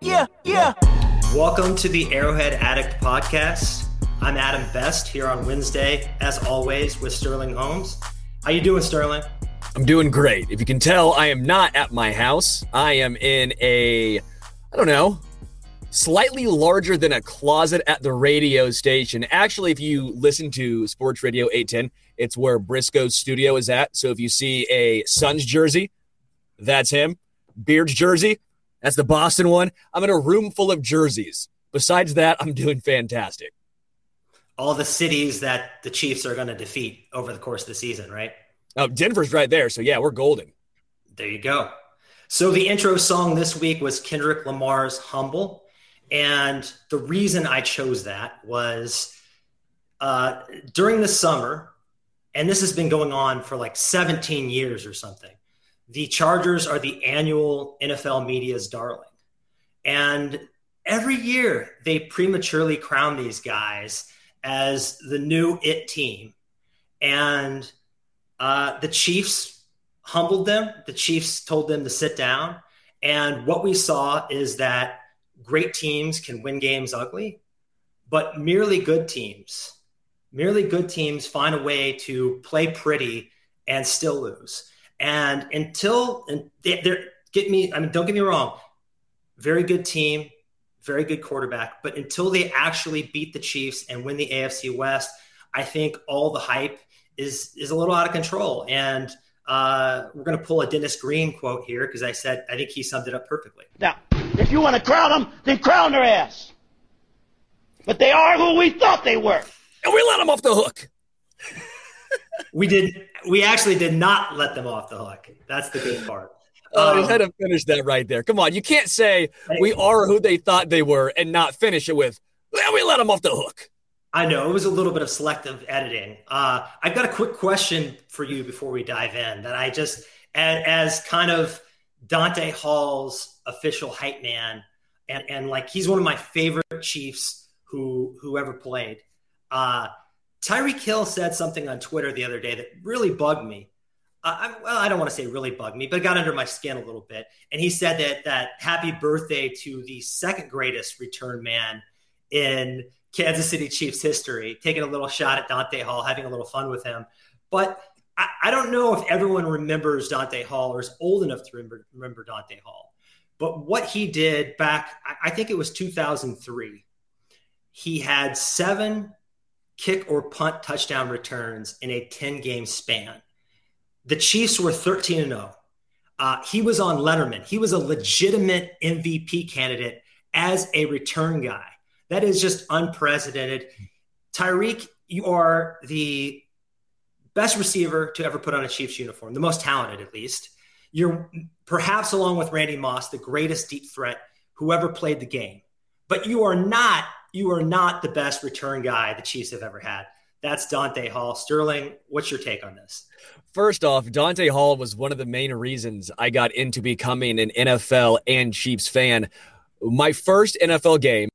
Yeah, yeah. Welcome to the Arrowhead Addict Podcast. I'm Adam Best here on Wednesday, as always, with Sterling Holmes. How you doing, Sterling? I'm doing great. If you can tell, I am not at my house. I am in a, I don't know, slightly larger than a closet at the radio station. Actually, if you listen to Sports Radio 810, it's where Briscoe's studio is at. So if you see a Suns jersey, that's him. Beard's jersey, that's the Boston one. I'm in a room full of jerseys. Besides that, I'm doing fantastic. All the cities that the Chiefs are going to defeat over the course of the season, right? Oh, Denver's right there. So yeah, we're golden. There you go. So the intro song this week was Kendrick Lamar's Humble. And the reason I chose that was uh, during the summer, and this has been going on for like 17 years or something. The Chargers are the annual NFL media's darling. And every year they prematurely crown these guys as the new it team. And uh, the Chiefs humbled them. The Chiefs told them to sit down. And what we saw is that great teams can win games ugly, but merely good teams merely good teams find a way to play pretty and still lose. And until and they, are get me, I mean, don't get me wrong, very good team, very good quarterback, but until they actually beat the Chiefs and win the AFC West, I think all the hype is is a little out of control. And uh, we're going to pull a Dennis Green quote here because I said I think he summed it up perfectly. Now, if you want to crown them, then crown their ass. But they are who we thought they were and we let them off the hook. we did. We actually did not let them off the hook. That's the good part. Oh, um, I had to finish that right there. Come on, you can't say hey, we are who they thought they were and not finish it with well, we let them off the hook. I know it was a little bit of selective editing. Uh, I've got a quick question for you before we dive in. That I just, as, as kind of Dante Hall's official hype man, and and like he's one of my favorite Chiefs who who ever played. Uh, Tyreek Hill said something on Twitter the other day that really bugged me. Uh, I, well, I don't want to say really bugged me, but it got under my skin a little bit. And he said that that happy birthday to the second greatest return man in Kansas City Chiefs history, taking a little shot at Dante Hall, having a little fun with him. But I, I don't know if everyone remembers Dante Hall or is old enough to remember, remember Dante Hall. But what he did back, I, I think it was 2003, he had seven kick or punt touchdown returns in a 10 game span. The Chiefs were 13 and 0. Uh, he was on Letterman. He was a legitimate MVP candidate as a return guy. That is just unprecedented. Tyreek, you are the best receiver to ever put on a Chiefs uniform, the most talented at least. You're perhaps, along with Randy Moss, the greatest deep threat who ever played the game. But you are not you are not the best return guy the Chiefs have ever had. That's Dante Hall. Sterling, what's your take on this? First off, Dante Hall was one of the main reasons I got into becoming an NFL and Chiefs fan. My first NFL game,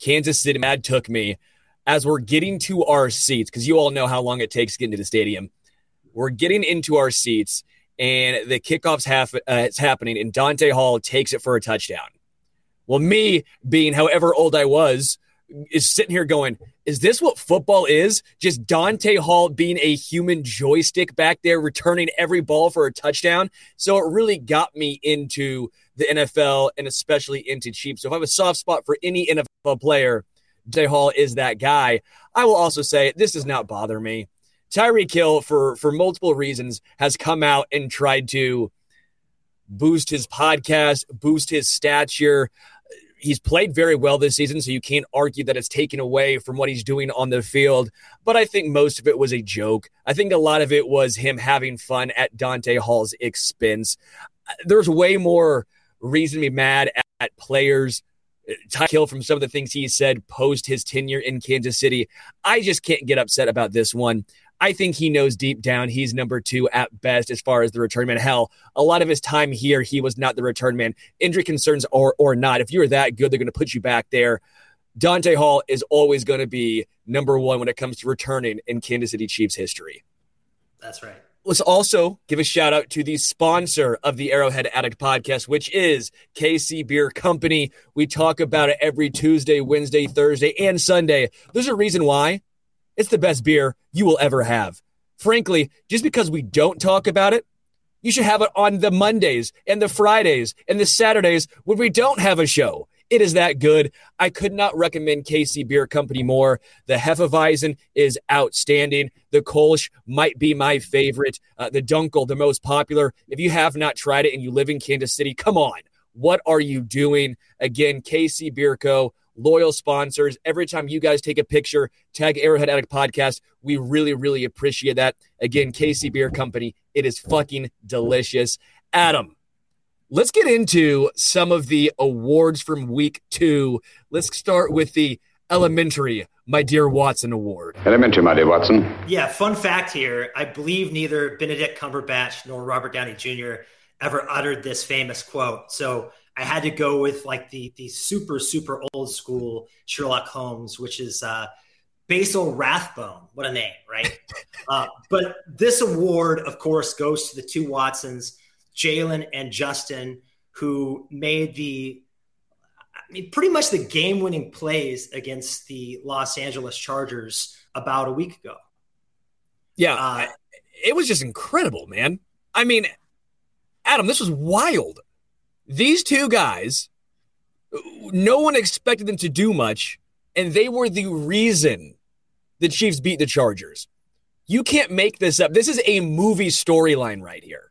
Kansas City Mad took me as we're getting to our seats, because you all know how long it takes to get into the stadium. We're getting into our seats, and the kickoff's half, uh, it's happening, and Dante Hall takes it for a touchdown. Well, me being however old I was, is sitting here going, is this what football is? Just Dante Hall being a human joystick back there, returning every ball for a touchdown. So it really got me into the NFL and especially into Chiefs. So if I have a soft spot for any NFL player, Dante Hall is that guy. I will also say this does not bother me. Tyreek Hill, for for multiple reasons, has come out and tried to boost his podcast, boost his stature he's played very well this season, so you can't argue that it's taken away from what he's doing on the field. But I think most of it was a joke. I think a lot of it was him having fun at Dante Hall's expense. There's way more reason to be mad at, at players. Ty Hill from some of the things he said post his tenure in Kansas City. I just can't get upset about this one. I think he knows deep down he's number two at best as far as the return man. Hell, a lot of his time here, he was not the return man. Injury concerns or or not, if you're that good, they're going to put you back there. Dante Hall is always going to be number one when it comes to returning in Kansas City Chiefs history. That's right. Let's also give a shout out to the sponsor of the Arrowhead Addict podcast, which is KC Beer Company. We talk about it every Tuesday, Wednesday, Thursday, and Sunday. There's a reason why. It's the best beer you will ever have. Frankly, just because we don't talk about it, you should have it on the Mondays and the Fridays and the Saturdays when we don't have a show. It is that good. I could not recommend KC Beer Company more. The Hefeweizen is outstanding. The Kolsch might be my favorite. Uh, the Dunkel, the most popular. If you have not tried it and you live in Kansas City, come on. What are you doing? Again, KC Beer Co loyal sponsors. Every time you guys take a picture, tag Arrowhead Addict Podcast. We really, really appreciate that. Again, KC Beer Company. It is fucking delicious. Adam, let's get into some of the awards from week two. Let's start with the elementary my dear Watson Award. Elementary, my dear Watson. Yeah, fun fact here. I believe neither Benedict Cumberbatch nor Robert Downey Jr. ever uttered this famous quote. So I had to go with like the the super super old school Sherlock Holmes, which is uh, Basil Rathbone. What a name, right? uh, but this award, of course, goes to the two Watsons, Jaylen and Justin, who made the I mean, pretty much the game winning plays against the Los Angeles Chargers about a week ago. Yeah, uh, it was just incredible, man. I mean, Adam, this was wild. These two guys, no one expected them to do much, and they were the reason the Chiefs beat the Chargers. You can't make this up. This is a movie storyline right here.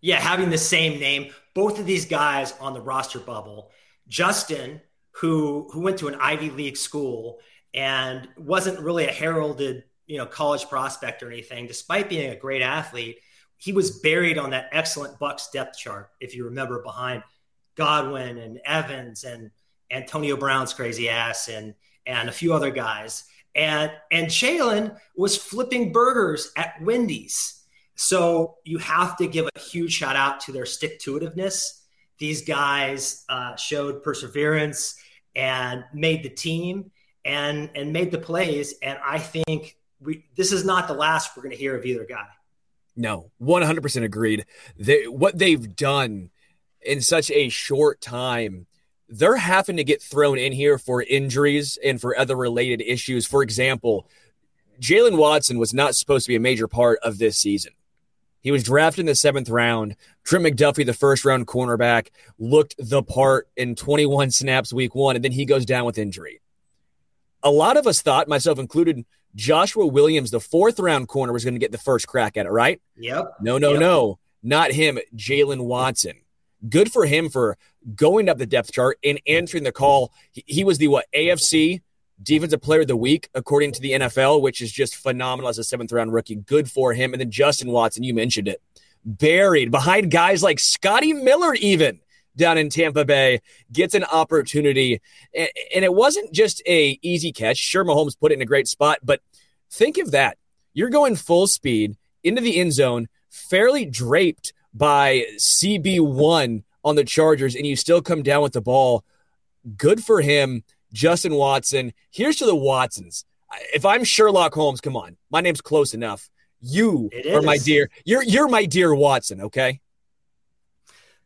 Yeah, having the same name, both of these guys on the roster bubble. Justin, who who went to an Ivy League school and wasn't really a heralded, you know, college prospect or anything, despite being a great athlete, he was buried on that excellent Bucks depth chart, if you remember, behind Godwin and Evans and Antonio Brown's crazy ass and and a few other guys. And and Jaylen was flipping burgers at Wendy's. So you have to give a huge shout out to their stick to itiveness. These guys uh, showed perseverance and made the team and and made the plays. And I think we this is not the last we're going to hear of either guy. No, 100% agreed. They, what they've done in such a short time, they're having to get thrown in here for injuries and for other related issues. For example, Jaylen Watson was not supposed to be a major part of this season. He was drafted in the seventh round. Trent McDuffie, the first round cornerback, looked the part in 21 snaps week one, and then he goes down with injury. A lot of us thought, myself included, Joshua Williams, the fourth round corner, was going to get the first crack at it, right? Yep. No, no, yep. no. Not him, Jaylen Watson. Good for him for going up the depth chart and answering the call. He, he was the what AFC Defensive Player of the Week, according to the NFL, which is just phenomenal as a seventh round rookie. Good for him. And then Justin Watson, you mentioned it, buried behind guys like Scotty Miller, even down in Tampa Bay, gets an opportunity. And it wasn't just a easy catch. Sure, Mahomes put it in a great spot, but think of that. You're going full speed into the end zone, fairly draped by CB1 on the Chargers, and you still come down with the ball. Good for him, Justin Watson. Here's to the Watsons. If I'm Sherlock Holmes, come on. My name's close enough. You are my dear. You're you're my dear Watson, okay?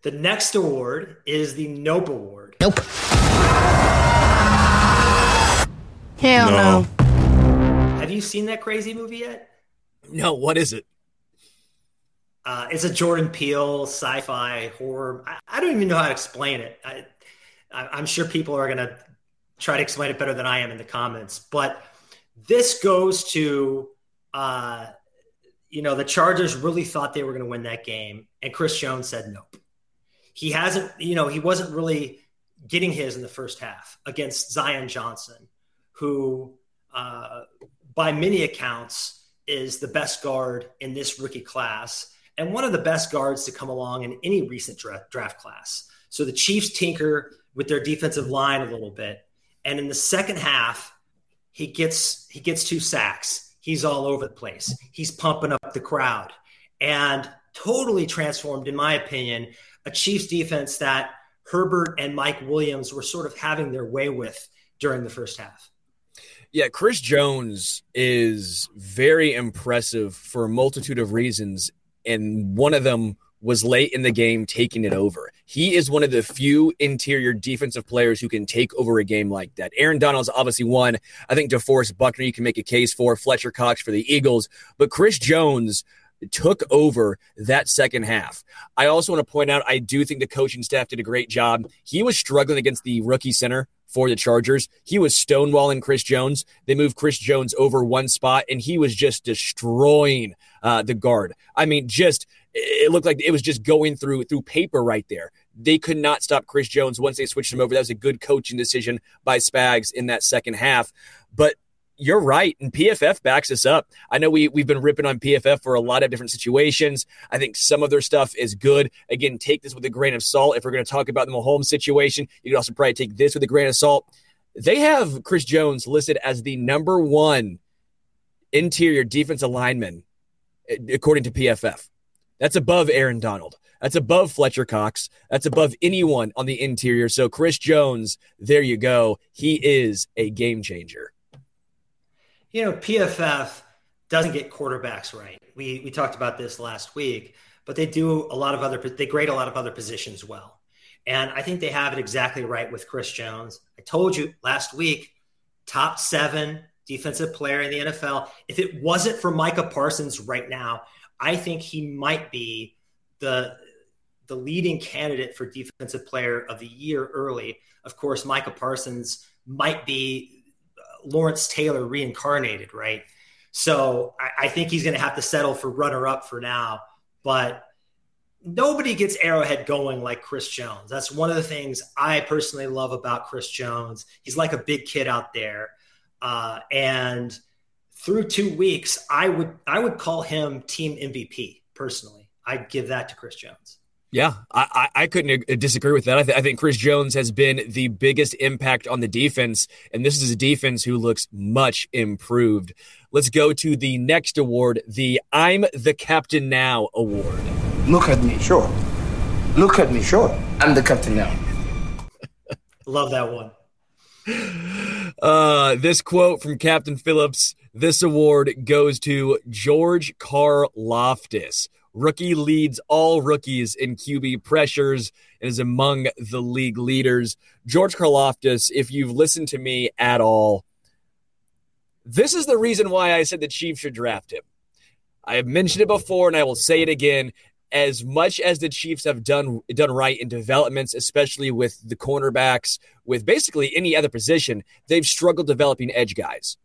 The next award is the Nope Award. Nope. Hell no. no. Have you seen that crazy movie yet? No, what is it? Uh, it's a Jordan Peele sci-fi horror. I, I, don't even know how to explain it. I, am sure people are going to try to explain it better than I am in the comments. But this goes to, uh, you know, the Chargers really thought they were going to win that game, and Chris Jones said nope. He hasn't, you know, he wasn't really getting his in the first half against Zion Johnson, who, uh, by many accounts, is the best guard in this rookie class and one of the best guards to come along in any recent draft, draft class. So the Chiefs tinker with their defensive line a little bit, and in the second half, he gets he gets two sacks. He's all over the place. He's pumping up the crowd, and totally transformed, in my opinion, a Chiefs defense that Herbert and Mike Williams were sort of having their way with during the first half. Yeah, Chris Jones is very impressive for a multitude of reasons and one of them was late in the game taking it over. He is one of the few interior defensive players who can take over a game like that. Aaron Donald's obviously one. I think DeForest Buckner you can make a case for, Fletcher Cox for the Eagles, but Chris Jones took over that second half. I also want to point out I do think the coaching staff did a great job. He was struggling against the rookie center for the Chargers. He was stonewalling Chris Jones. They moved Chris Jones over one spot, and he was just destroying uh, the guard. I mean, just it looked like it was just going through through paper right there. They could not stop Chris Jones once they switched him over. That was a good coaching decision by Spags in that second half. But you're right, and PFF backs us up. I know we we've been ripping on PFF for a lot of different situations. I think some of their stuff is good. Again, take this with a grain of salt. If we're going to talk about the Mahomes situation, you can also probably take this with a grain of salt. They have Chris Jones listed as the number one interior defense lineman, according to PFF. That's above Aaron Donald. That's above Fletcher Cox. That's above anyone on the interior. So Chris Jones, there you go. He is a game changer you know, PFF doesn't get quarterbacks right. We we talked about this last week, but they do a lot of other they grade a lot of other positions well. And I think they have it exactly right with Chris Jones. I told you last week, top 7 defensive player in the NFL. If it wasn't for Micah Parsons right now, I think he might be the the leading candidate for defensive player of the year early. Of course, Micah Parsons might be Lawrence Taylor reincarnated, right? So I, I think he's going to have to settle for runner up for now. But nobody gets Arrowhead going like Chris Jones. That's one of the things I personally love about Chris Jones. He's like a big kid out there, uh, and through two weeks, I would I would call him team MVP personally. I'd give that to Chris Jones. Yeah, I, I couldn't disagree with that. I, th- I, think Chris Jones has been the biggest impact on the defense, and this is a defense who looks much improved. Let's go to the next award, the I'm the Captain Now award. Look at me, sure. Look at me, sure. I'm the captain now. Love that one. Uh, this quote from Captain Phillips this award goes to George Karlaftis Rookie leads all rookies in QB pressures and is among the league leaders. George Karlaftis, if you've listened to me at all, this is the reason why I said the Chiefs should draft him. I have mentioned it before and I will say it again. As much as the Chiefs have done done right in developments, especially with the cornerbacks, with basically any other position, they've struggled developing edge guys.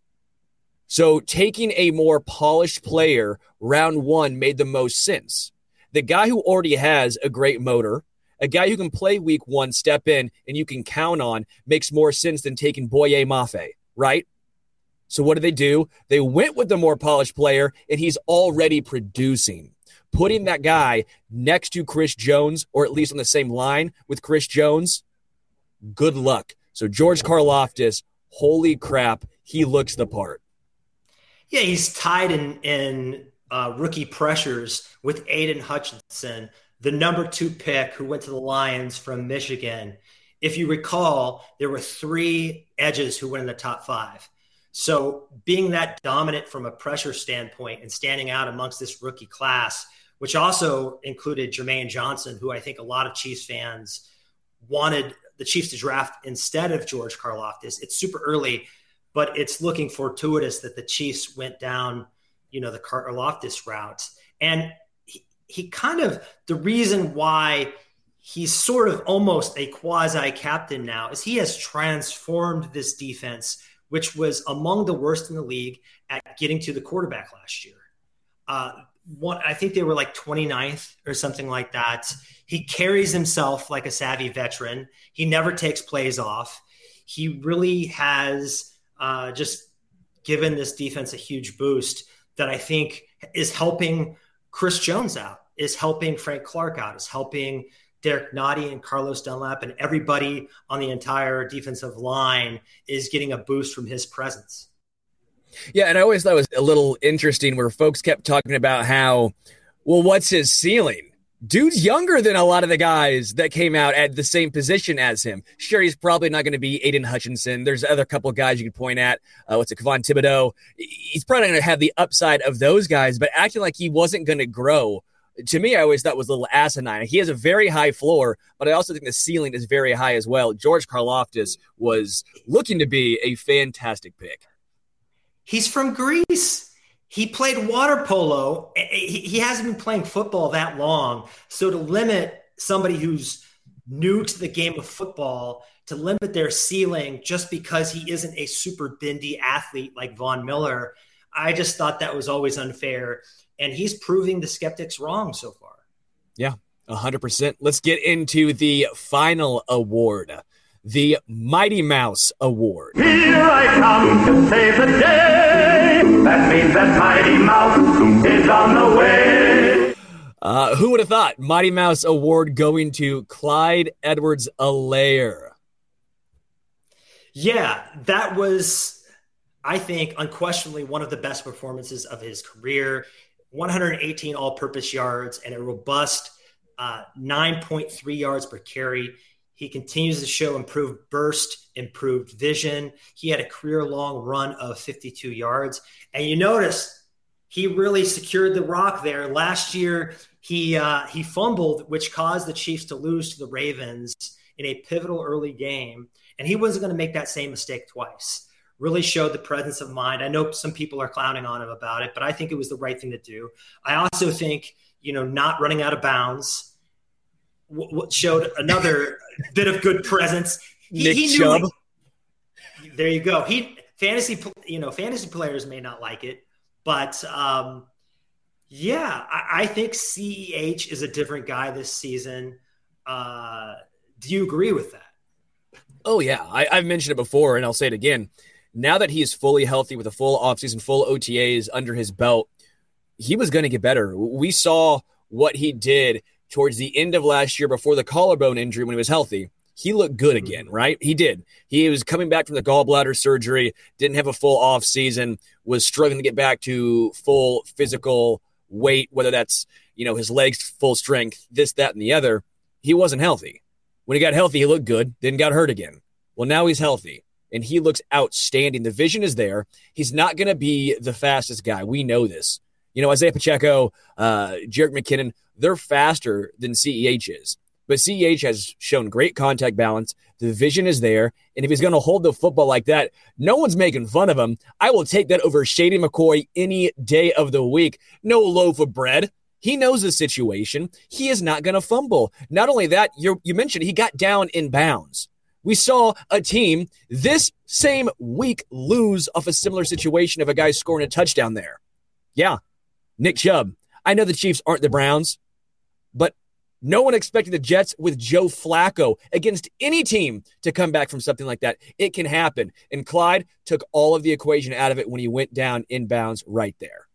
So taking a more polished player round one made the most sense. The guy who already has a great motor, a guy who can play week one, step in, and you can count on makes more sense than taking Boye Mafe, right? So what did they do? They went with the more polished player, and he's already producing. Putting that guy next to Chris Jones, or at least on the same line with Chris Jones, good luck. So George Karlaftis, holy crap, he looks the part. Yeah, he's tied in in uh, rookie pressures with Aidan Hutchinson, the number two pick who went to the Lions from Michigan. If you recall, there were three edges who went in the top five. So being that dominant from a pressure standpoint and standing out amongst this rookie class, which also included Jermaine Johnson, who I think a lot of Chiefs fans wanted the Chiefs to draft instead of George Karlaftis. It's super early but it's looking fortuitous that the Chiefs went down, you know, the Karlaftis route. And he, he kind of, the reason why he's sort of almost a quasi captain now is he has transformed this defense, which was among the worst in the league at getting to the quarterback last year. Uh, one, I think they were like 29th or something like that. He carries himself like a savvy veteran. He never takes plays off. He really has uh, just given this defense a huge boost that I think is helping Chris Jones out, is helping Frank Clark out, is helping Derrick Nnadi and Carlos Dunlap and everybody on the entire defensive line is getting a boost from his presence. Yeah, and I always thought it was a little interesting where folks kept talking about how, well, what's his ceiling? Dude's younger than a lot of the guys that came out at the same position as him. Sure, he's probably not going to be Aidan Hutchinson. There's other couple guys you could point at. Uh, what's it, Kayvon Thibodeaux? He's probably going to have the upside of those guys, but acting like he wasn't going to grow to me, I always thought was a little asinine. He has a very high floor, but I also think the ceiling is very high as well. George Karlaftis was looking to be a fantastic pick. He's from Greece. He played water polo. He hasn't been playing football that long. So to limit somebody who's new to the game of football to limit their ceiling just because he isn't a super bendy athlete like Von Miller, I just thought that was always unfair. And he's proving the skeptics wrong so far. Yeah, 100%. Let's get into the final award the Mighty Mouse Award. Here I come to save the day. That means that Mighty Mouse is on the way. Uh, who would have thought Mighty Mouse Award going to Clyde Edwards Helaire? Yeah, that was, I think, unquestionably one of the best performances of his career. 118 all purpose yards and a robust uh, 9.3 yards per carry. He continues to show improved burst, improved vision. He had a career long run of 52 yards. And you notice he really secured the rock there. Last year, he uh, he fumbled, which caused the Chiefs to lose to the Ravens in a pivotal early game. And he wasn't going to make that same mistake twice. Really showed the presence of mind. I know some people are clowning on him about it, but I think it was the right thing to do. I also think, you know, not running out of bounds w- showed another bit of good presence. He, Nick he Chubb. He, there you go. He fantasy, you know, fantasy players may not like it, but um, yeah, I, I think CEH is a different guy this season. Uh, do you agree with that? Oh yeah, I, have mentioned it before, and I'll say it again. Now that he is fully healthy with a full offseason, full OTAs under his belt, he was going to get better. We saw what he did towards the end of last year before the collarbone injury when he was healthy, he looked good mm-hmm. again, right? He did. He was coming back from the gallbladder surgery, didn't have a full off season, was struggling to get back to full physical weight, whether that's, you know, his legs full strength, this, that, and the other. He wasn't healthy. When he got healthy, he looked good, then got hurt again. Well, now he's healthy and he looks outstanding. The vision is there. He's not going to be the fastest guy. We know this. You know, Isaiah Pacheco, uh, Jerick McKinnon, they're faster than CEH is. But CEH has shown great contact balance. The vision is there. And if he's going to hold the football like that, no one's making fun of him. I will take that over Shady McCoy any day of the week. No loaf of bread. He knows the situation. He is not going to fumble. Not only that, you mentioned he got down in bounds. We saw a team this same week lose off a similar situation of a guy scoring a touchdown there. Yeah, Nick Chubb. I know the Chiefs aren't the Browns, but no one expected the Jets with Joe Flacco against any team to come back from something like that. It can happen. And Clyde took all of the equation out of it when he went down inbounds right there.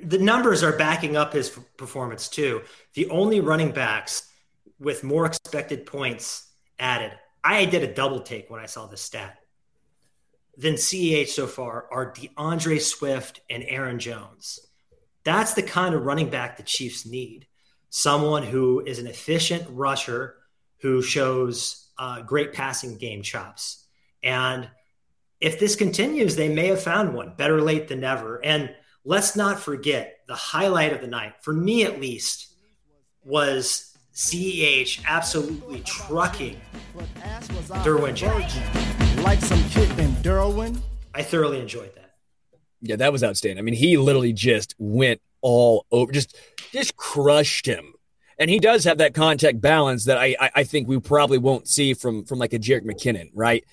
The numbers are backing up his performance too. The only running backs with more expected points added. I did a double take when I saw this stat. Than CEH so far are D'Andre Swift and Aaron Jones. That's the kind of running back the Chiefs need. Someone who is an efficient rusher who shows uh, great passing game chops. And if this continues, they may have found one. Better late than never. And let's not forget the highlight of the night, for me at least, was CEH absolutely trucking Derwin James. Like some kid named Derwin. I thoroughly enjoyed that. Yeah, that was outstanding. I mean, he literally just went all over, just just crushed him. And he does have that contact balance that I, I, I think we probably won't see from from like a Jerick McKinnon, right?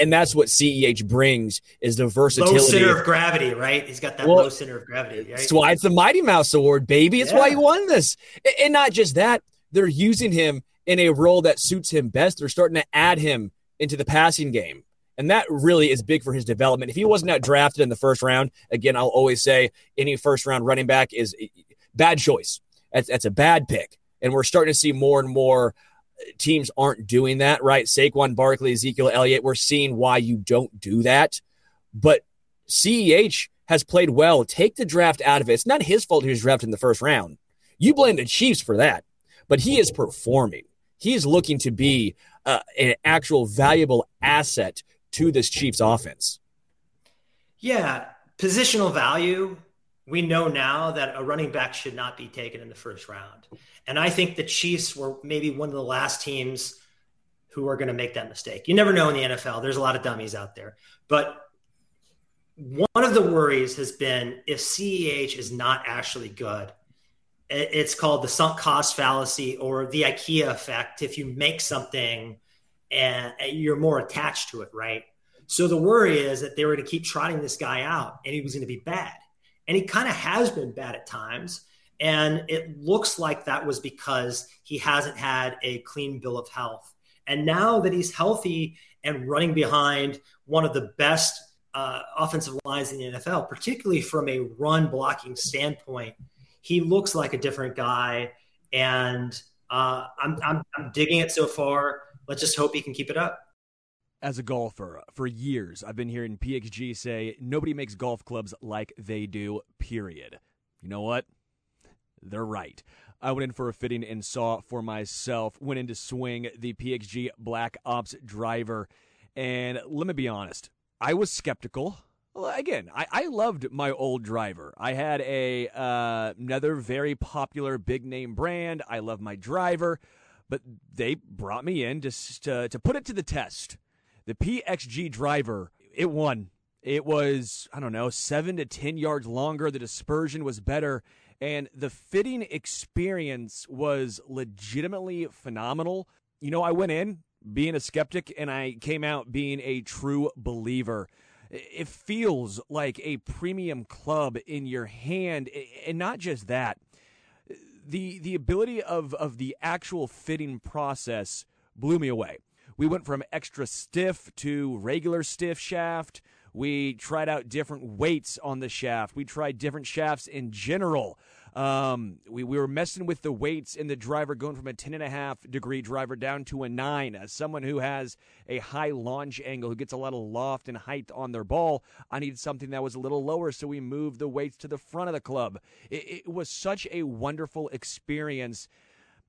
And that's what CEH brings is the versatility. Low center of gravity, right? He's got that well, low center of gravity. Right? That's why it's the Mighty Mouse Award, baby. It's yeah. why he won this. And not just that, they're using him in a role that suits him best. They're starting to add him into the passing game. And that really is big for his development. If he wasn't out drafted in the first round, again, I'll always say any first round running back is bad choice. That's, that's a bad pick. And we're starting to see more and more teams aren't doing that, right? Saquon Barkley, Ezekiel Elliott, we're seeing why you don't do that. But CEH has played well. Take the draft out of it. It's not his fault he was drafted in the first round. You blame the Chiefs for that, but he is performing. He is looking to be uh, an actual valuable asset to this Chiefs offense. Yeah, positional value. We know now that a running back should not be taken in the first round. And I think the Chiefs were maybe one of the last teams who are going to make that mistake. You never know in the NFL. There's a lot of dummies out there. But one of the worries has been if CEH is not actually good, it's called the sunk cost fallacy or the IKEA effect. If you make something and you're more attached to it, right? So the worry is that they were going to keep trotting this guy out and he was going to be bad. And he kind of has been bad at times. And it looks like that was because he hasn't had a clean bill of health. And now that he's healthy and running behind one of the best uh, offensive lines in the NFL, particularly from a run blocking standpoint, he looks like a different guy. And uh, I'm, I'm, I'm digging it so far let's just hope he can keep it up. As a golfer, for years, I've been hearing PXG say nobody makes golf clubs like they do, period. You know what? They're right. I went in for a fitting and saw for myself, went in to swing the PXG Black Ops driver. And let me be honest, I was skeptical. Well, again, I, I loved my old driver. I had a uh, another very popular big name brand. I love my driver but they brought me in just to, to put it to the test. The PXG driver, it won. It was, I don't know, seven to 10 yards longer. The dispersion was better. And the fitting experience was legitimately phenomenal. You know, I went in being a skeptic and I came out being a true believer. It feels like a premium club in your hand. And not just that, the the ability of of the actual fitting process blew me away. We went from extra stiff to regular stiff shaft. We tried out different weights on the shaft. We tried different shafts in general. Um, we, we were messing with the weights in the driver, going from a 10 and a half degree driver down to a nine. As someone who has a high launch angle, who gets a lot of loft and height on their ball, I needed something that was a little lower. So we moved the weights to the front of the club. It, it was such a wonderful experience.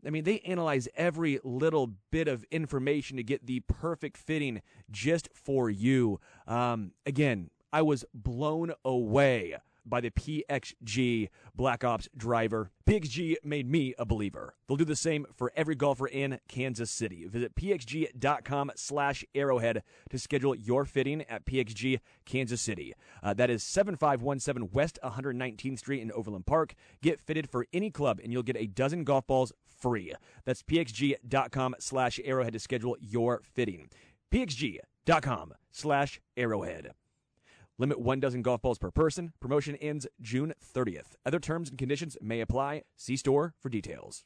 I mean, they analyze every little bit of information to get the perfect fitting just for you. Um, again, I was blown away by the PXG Black Ops driver. PXG made me a believer. They'll do the same for every golfer in Kansas City. Visit pxg.com slash arrowhead to schedule your fitting at PXG Kansas City. Uh, that is 7517 West 119th Street in Overland Park. Get fitted for any club and you'll get a dozen golf balls free. That's pxg.com slash arrowhead to schedule your fitting. pxg.com slash arrowhead. Limit one dozen golf balls per person. Promotion ends June 30th. Other terms and conditions may apply. See store for details.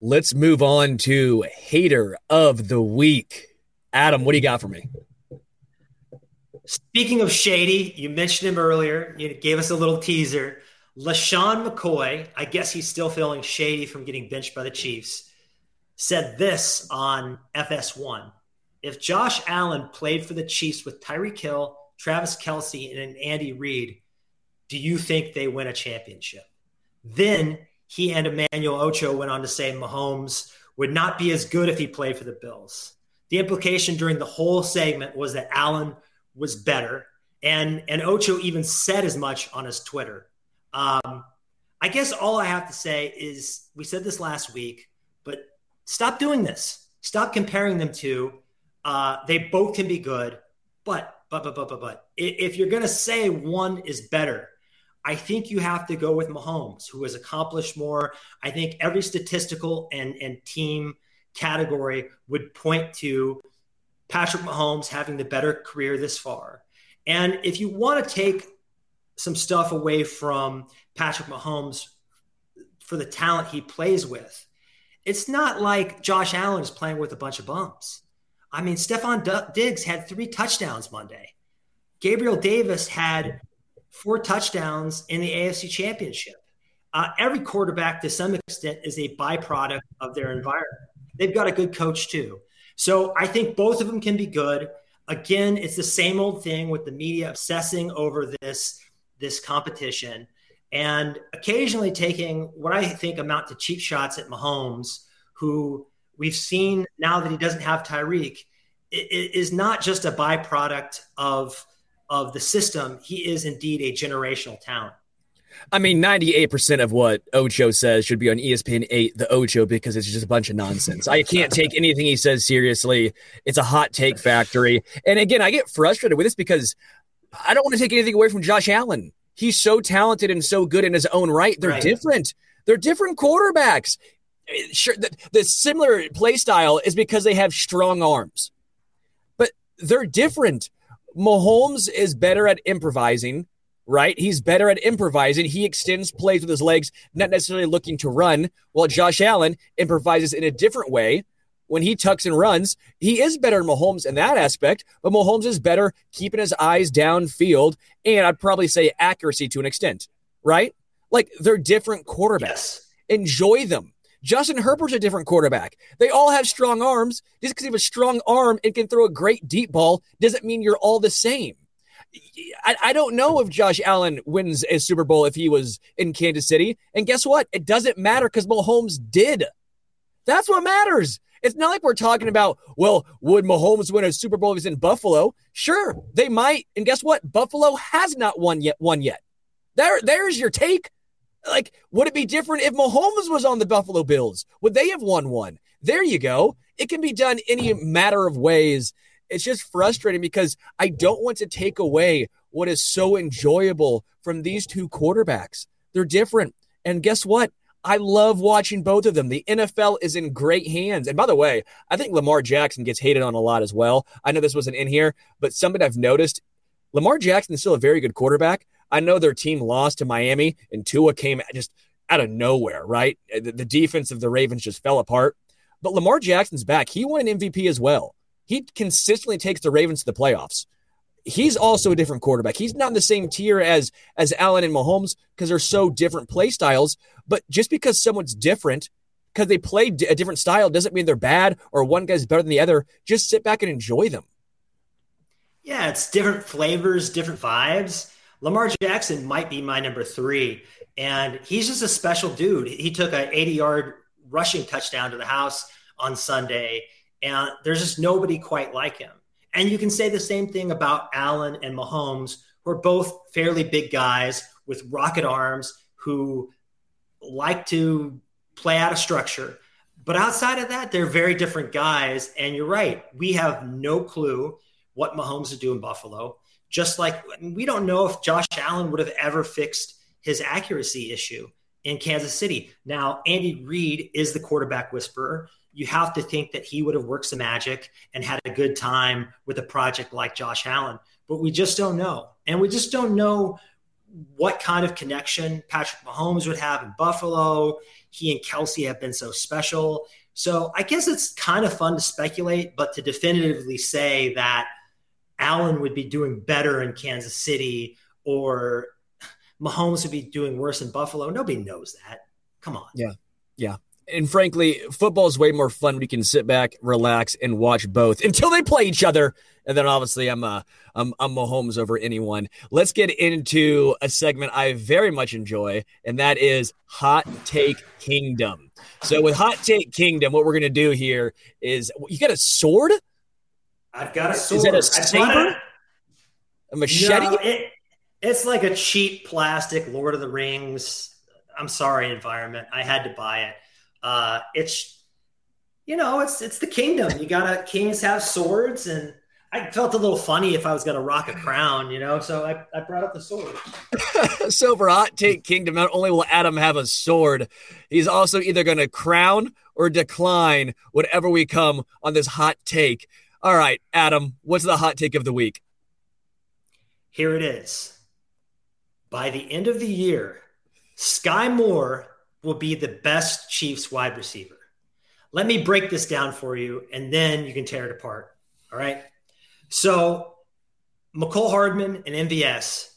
Let's move on to hater of the week. Adam, what do you got for me? Speaking of shady, you mentioned him earlier. You gave us a little teaser. LeSean McCoy, I guess he's still feeling shady from getting benched by the Chiefs, said this on FS1. If Josh Allen played for the Chiefs with Tyreek Hill, Travis Kelce, and Andy Reid, do you think they win a championship? Then he and Emmanuel Acho went on to say Mahomes would not be as good if he played for the Bills. The implication during the whole segment was that Allen was better, and and Acho even said as much on his Twitter. Um, I guess all I have to say is we said this last week, but stop doing this. Stop comparing them to. Uh, they both can be good, but but but but but but if you're gonna say one is better, I think you have to go with Mahomes, who has accomplished more. I think every statistical and, and team category would point to Patrick Mahomes having the better career this far. And if you want to take some stuff away from Patrick Mahomes for the talent he plays with, it's not like Josh Allen is playing with a bunch of bums. I mean, Stefon Diggs had three touchdowns Monday. Gabriel Davis had four touchdowns in the AFC Championship. Uh, every quarterback, to some extent, is a byproduct of their environment. They've got a good coach too. So I think both of them can be good. Again, it's the same old thing with the media obsessing over this this competition and occasionally taking what I think amount to cheap shots at Mahomes, who we've seen now that he doesn't have Tyreek, is not just a byproduct of of the system, he is indeed a generational talent. I mean, 98% of what Acho says should be on ESPN 8, the Ocho, because it's just a bunch of nonsense. I can't take anything he says seriously. It's a hot take factory. And again, I get frustrated with this because I don't want to take anything away from Josh Allen. He's so talented and so good in his own right. They're right. different. They're different quarterbacks. Sure, the, the similar play style is because they have strong arms, but they're different. Mahomes is better at improvising, right? He's better at improvising. He extends plays with his legs, not necessarily looking to run, while Josh Allen improvises in a different way. When he tucks and runs, he is better than Mahomes in that aspect, but Mahomes is better keeping his eyes downfield and I'd probably say accuracy to an extent, right? Like they're different quarterbacks. Yes. Enjoy them. Justin Herbert's a different quarterback. They all have strong arms. Just because you have a strong arm and can throw a great deep ball doesn't mean you're all the same. I, I, don't know if Josh Allen wins a Super Bowl if he was in Kansas City. And guess what? It doesn't matter because Mahomes did. That's what matters. It's not like we're talking about, well, would Mahomes win a Super Bowl if he's in Buffalo? Sure, they might. And guess what? Buffalo has not won yet. Won yet. There, there's your take. Like, would it be different if Mahomes was on the Buffalo Bills? Would they have won one? There you go. It can be done any matter of ways. It's just frustrating because I don't want to take away what is so enjoyable from these two quarterbacks. They're different. And guess what? I love watching both of them. The NFL is in great hands. And by the way, I think Lamar Jackson gets hated on a lot as well. I know this wasn't in here, but something I've noticed Lamar Jackson is still a very good quarterback, I know their team lost to Miami and Tua came just out of nowhere, right? Uh, the, the defense of the Ravens just fell apart. But Lamar Jackson's back. He won an MVP as well. He consistently takes the Ravens to the playoffs. He's also a different quarterback. He's not in the same tier as as Allen and Mahomes because they're so different play styles. But just because someone's different, because they play a different style, doesn't mean they're bad or one guy's better than the other. Just sit back and enjoy them. Yeah, it's different flavors, different vibes. Lamar Jackson might be my number three. And he's just a special dude. He took an 80 yard rushing touchdown to the house on Sunday. And there's just nobody quite like him. And you can say the same thing about Allen and Mahomes, who are both fairly big guys with rocket arms who like to play out of structure. But outside of that, they're very different guys. And you're right. We have no clue what Mahomes would do in Buffalo. Just like we don't know if Josh Allen would have ever fixed his accuracy issue in Kansas City. Now, Andy Reid is the quarterback whisperer. You have to think that he would have worked some magic and had a good time with a project like Josh Allen, but we just don't know. And we just don't know what kind of connection Patrick Mahomes would have in Buffalo. He and Kelce have been so special. So I guess it's kind of fun to speculate, but to definitively say that Allen would be doing better in Kansas City or Mahomes would be doing worse in Buffalo, nobody knows that. Come on. Yeah. Yeah. And frankly, football is way more fun. We can sit back, relax, and watch both until they play each other. And then obviously, I'm uh, I'm, I'm Mahomes over anyone. Let's get into a segment I very much enjoy, and that is Hot Take Kingdom. So with Hot Take Kingdom, what we're gonna do here is you got a sword. I've got a sword. Is it a saber? A machete? No, it, it's like a cheap plastic Lord of the Rings. I'm sorry, environment. I had to buy it. Uh, it's you know, it's it's the kingdom. You gotta kings have swords, and I felt a little funny if I was gonna rock a crown, you know. So I, I brought up the sword. so for hot take kingdom, not only will Adam have a sword, he's also either gonna crown or decline whatever we come on this hot take. All right, Adam, what's the hot take of the week? Here it is. By the end of the year, Skyy Moore will be the best Chiefs wide receiver. Let me break this down for you, and then you can tear it apart. All right. So, Mecole Hardman and MVS,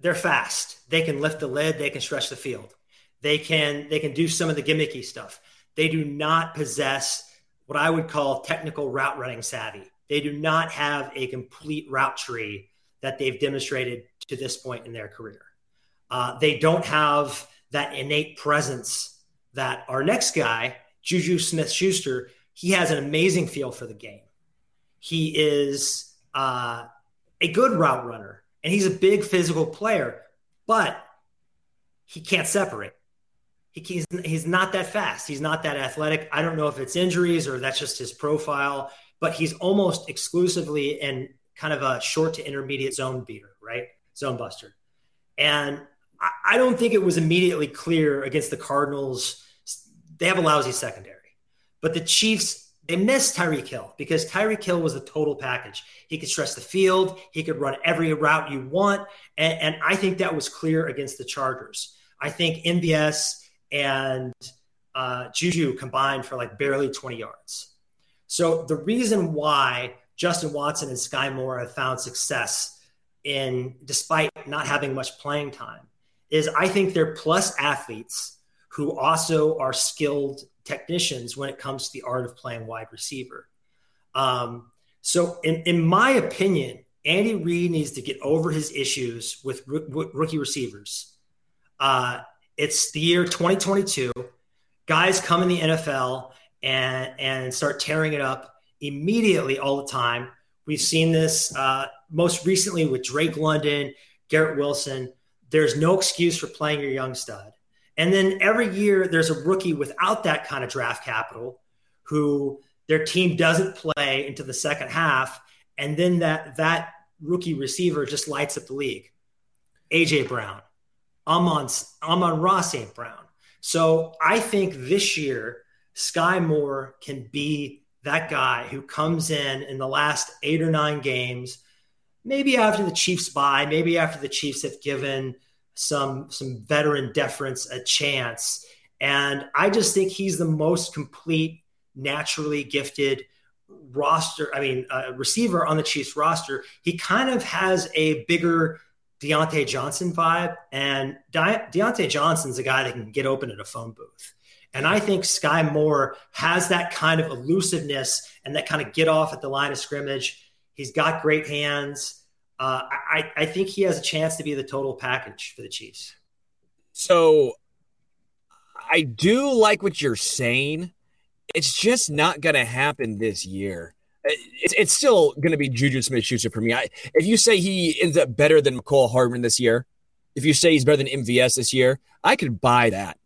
they're fast. They can lift the lid. They can stretch the field. They can they can do some of the gimmicky stuff. They do not possess what I would call technical route running savvy. They do not have a complete route tree that they've demonstrated to this point in their career. Uh, they don't have that innate presence that our next guy, Juju Smith Schuster, he has an amazing feel for the game. He is uh, a good route runner and he's a big physical player, but he can't separate. He, he's, he's not that fast. He's not that athletic. I don't know if it's injuries or that's just his profile, but he's almost exclusively in kind of a short to intermediate zone beater, right? Zone buster. And I don't think it was immediately clear against the Cardinals. They have a lousy secondary, but the Chiefs they missed Tyreek Hill because Tyreek Hill was a total package. He could stress the field, he could run every route you want, and, and I think that was clear against the Chargers. I think MVS and uh, Juju combined for like barely 20 yards. So the reason why Justin Watson and Skyy Moore have found success in despite not having much playing time is I think they're plus athletes who also are skilled technicians when it comes to the art of playing wide receiver. Um, so, in, in my opinion, Andy Reid needs to get over his issues with rookie receivers. Uh, it's the year 2022. Guys come in the NFL and and start tearing it up immediately all the time. We've seen this uh, most recently with Drake London, Garrett Wilson. There's no excuse for playing your young stud. And then every year there's a rookie without that kind of draft capital who their team doesn't play into the second half. And then that that rookie receiver just lights up the league. AJ Brown, Amon, Amon-Ra St. Brown. So I think this year Skyy Moore can be that guy who comes in in the last eight or nine games maybe after the Chiefs buy, maybe after the Chiefs have given some some veteran deference a chance. And I just think he's the most complete, naturally gifted roster. I mean, uh, receiver on the Chiefs roster. He kind of has a bigger Diontae Johnson vibe, and De- Diontae Johnson's a guy that can get open at a phone booth. And I think Skyy Moore has that kind of elusiveness and that kind of get off at the line of scrimmage He's got great hands. Uh, I, I think he has a chance to be the total package for the Chiefs. So I do like what you're saying. It's just not going to happen this year. It's, it's still going to be Juju Smith Schuster for me. I, if you say he ends up better than Mecole Hardman this year, if you say he's better than MVS this year, I could buy that.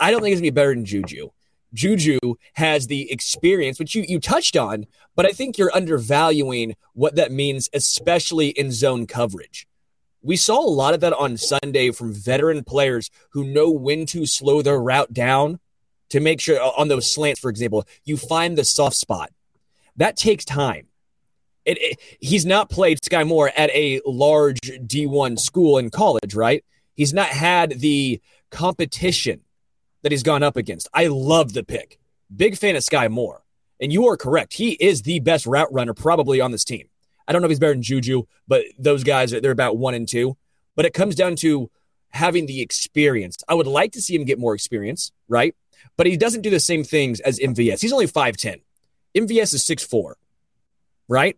I don't think he's going to be better than Juju. Juju has the experience, which you, you touched on, but I think you're undervaluing what that means, especially in zone coverage. We saw a lot of that on Sunday from veteran players who know when to slow their route down to make sure on those slants, for example, you find the soft spot. That takes time. It, it, he's not played Skyy Moore at a large D1 school in college, right? He's not had the competition that he's gone up against. I love the pick. Big fan of Skyy Moore. And you are correct. He is the best route runner probably on this team. I don't know if he's better than Juju, but those guys, they're about one and two. But it comes down to having the experience. I would like to see him get more experience, right? But he doesn't do the same things as MVS. He's only 5'10. MVS is 6'4, right?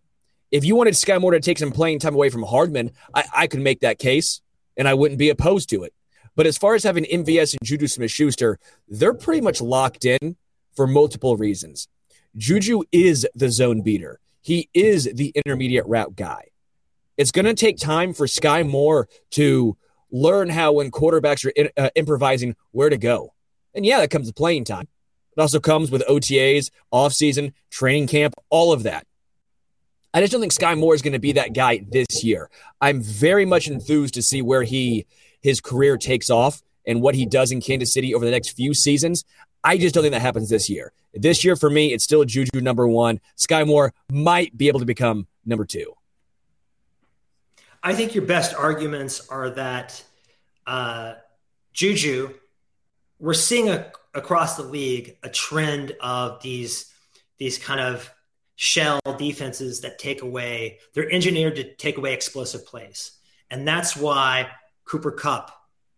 If you wanted Skyy Moore to take some playing time away from Hardman, I, I could make that case and I wouldn't be opposed to it. But as far as having MVS and Juju Smith Schuster, they're pretty much locked in for multiple reasons. Juju is the zone beater, he is the intermediate route guy. It's going to take time for Skyy Moore to learn how, when quarterbacks are in, uh, improvising, where to go. And yeah, that comes with playing time. It also comes with OTAs, offseason, training camp, all of that. I just don't think Skyy Moore is going to be that guy this year. I'm very much enthused to see where he his career takes off and what he does in Kansas City over the next few seasons. I just don't think that happens this year. This year, for me, it's still Juju number one. Skyy Moore might be able to become number two. I think your best arguments are that uh, Juju, we're seeing a, across the league a trend of these these kind of shell defenses that take away. They're engineered to take away explosive plays, and that's why Cooper Kupp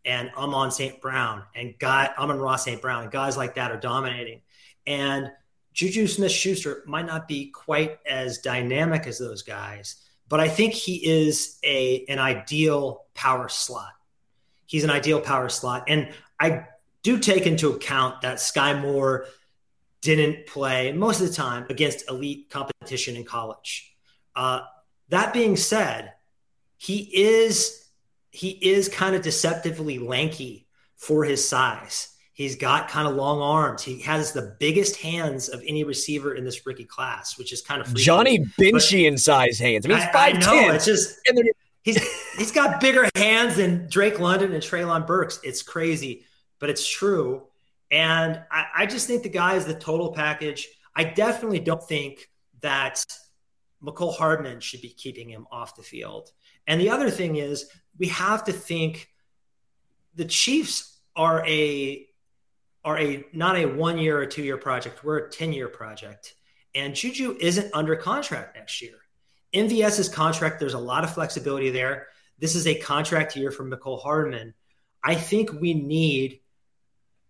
and Amon St. Brown and guy Amon-Ra St. Brown and guys like that are dominating. And Juju Smith Schuster might not be quite as dynamic as those guys, but I think he is a an ideal power slot. He's an ideal power slot. And I do take into account that Skyy Moore didn't play most of the time against elite competition in college. Uh, that being said, he is he is kind of deceptively lanky for his size. He's got kind of long arms. He has the biggest hands of any receiver in this rookie class, which is kind of freaky. Johnny Benchian size hands. I mean, he's five ten. It's just he's he's got bigger hands than Drake London and Treylon Burks. It's crazy, but it's true. And I, I just think the guy is the total package. I definitely don't think that Mecole Hardman should be keeping him off the field. And the other thing is we have to think the Chiefs are a are a not a one year or two year project. We're a 10 year project. And Juju isn't under contract next year. MVS's contract, there's a lot of flexibility there. This is a contract year for Mecole Hardman. I think we need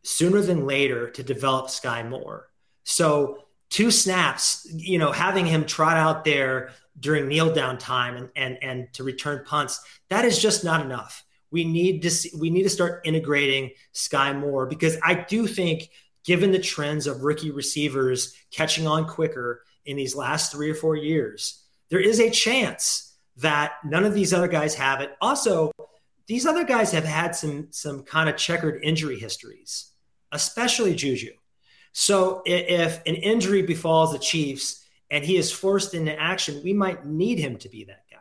sooner than later to develop Skyy Moore. So two snaps, you know, having him trot out there during kneel down time and, and, and to return punts, that is just not enough. We need to see, we need to start integrating Skyy Moore because I do think given the trends of rookie receivers catching on quicker in these last three or four years, there is a chance that none of these other guys have it. Also, these other guys have had some some kind of checkered injury histories, especially Juju. So if an injury befalls the Chiefs and he is forced into action, we might need him to be that guy.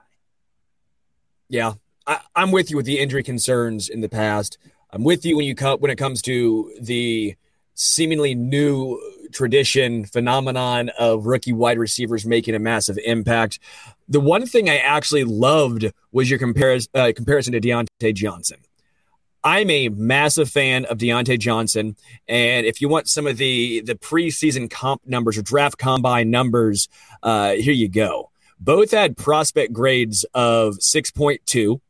Yeah, I, am with you with the injury concerns in the past. I'm with you when you come when it comes to the seemingly new tradition phenomenon of rookie wide receivers making a massive impact. The one thing I actually loved was your comparis- uh, comparison to Diontae Johnson. I'm a massive fan of Diontae Johnson, and if you want some of the the preseason comp numbers or draft combine numbers, uh, here you go. Both had prospect grades of 6.2.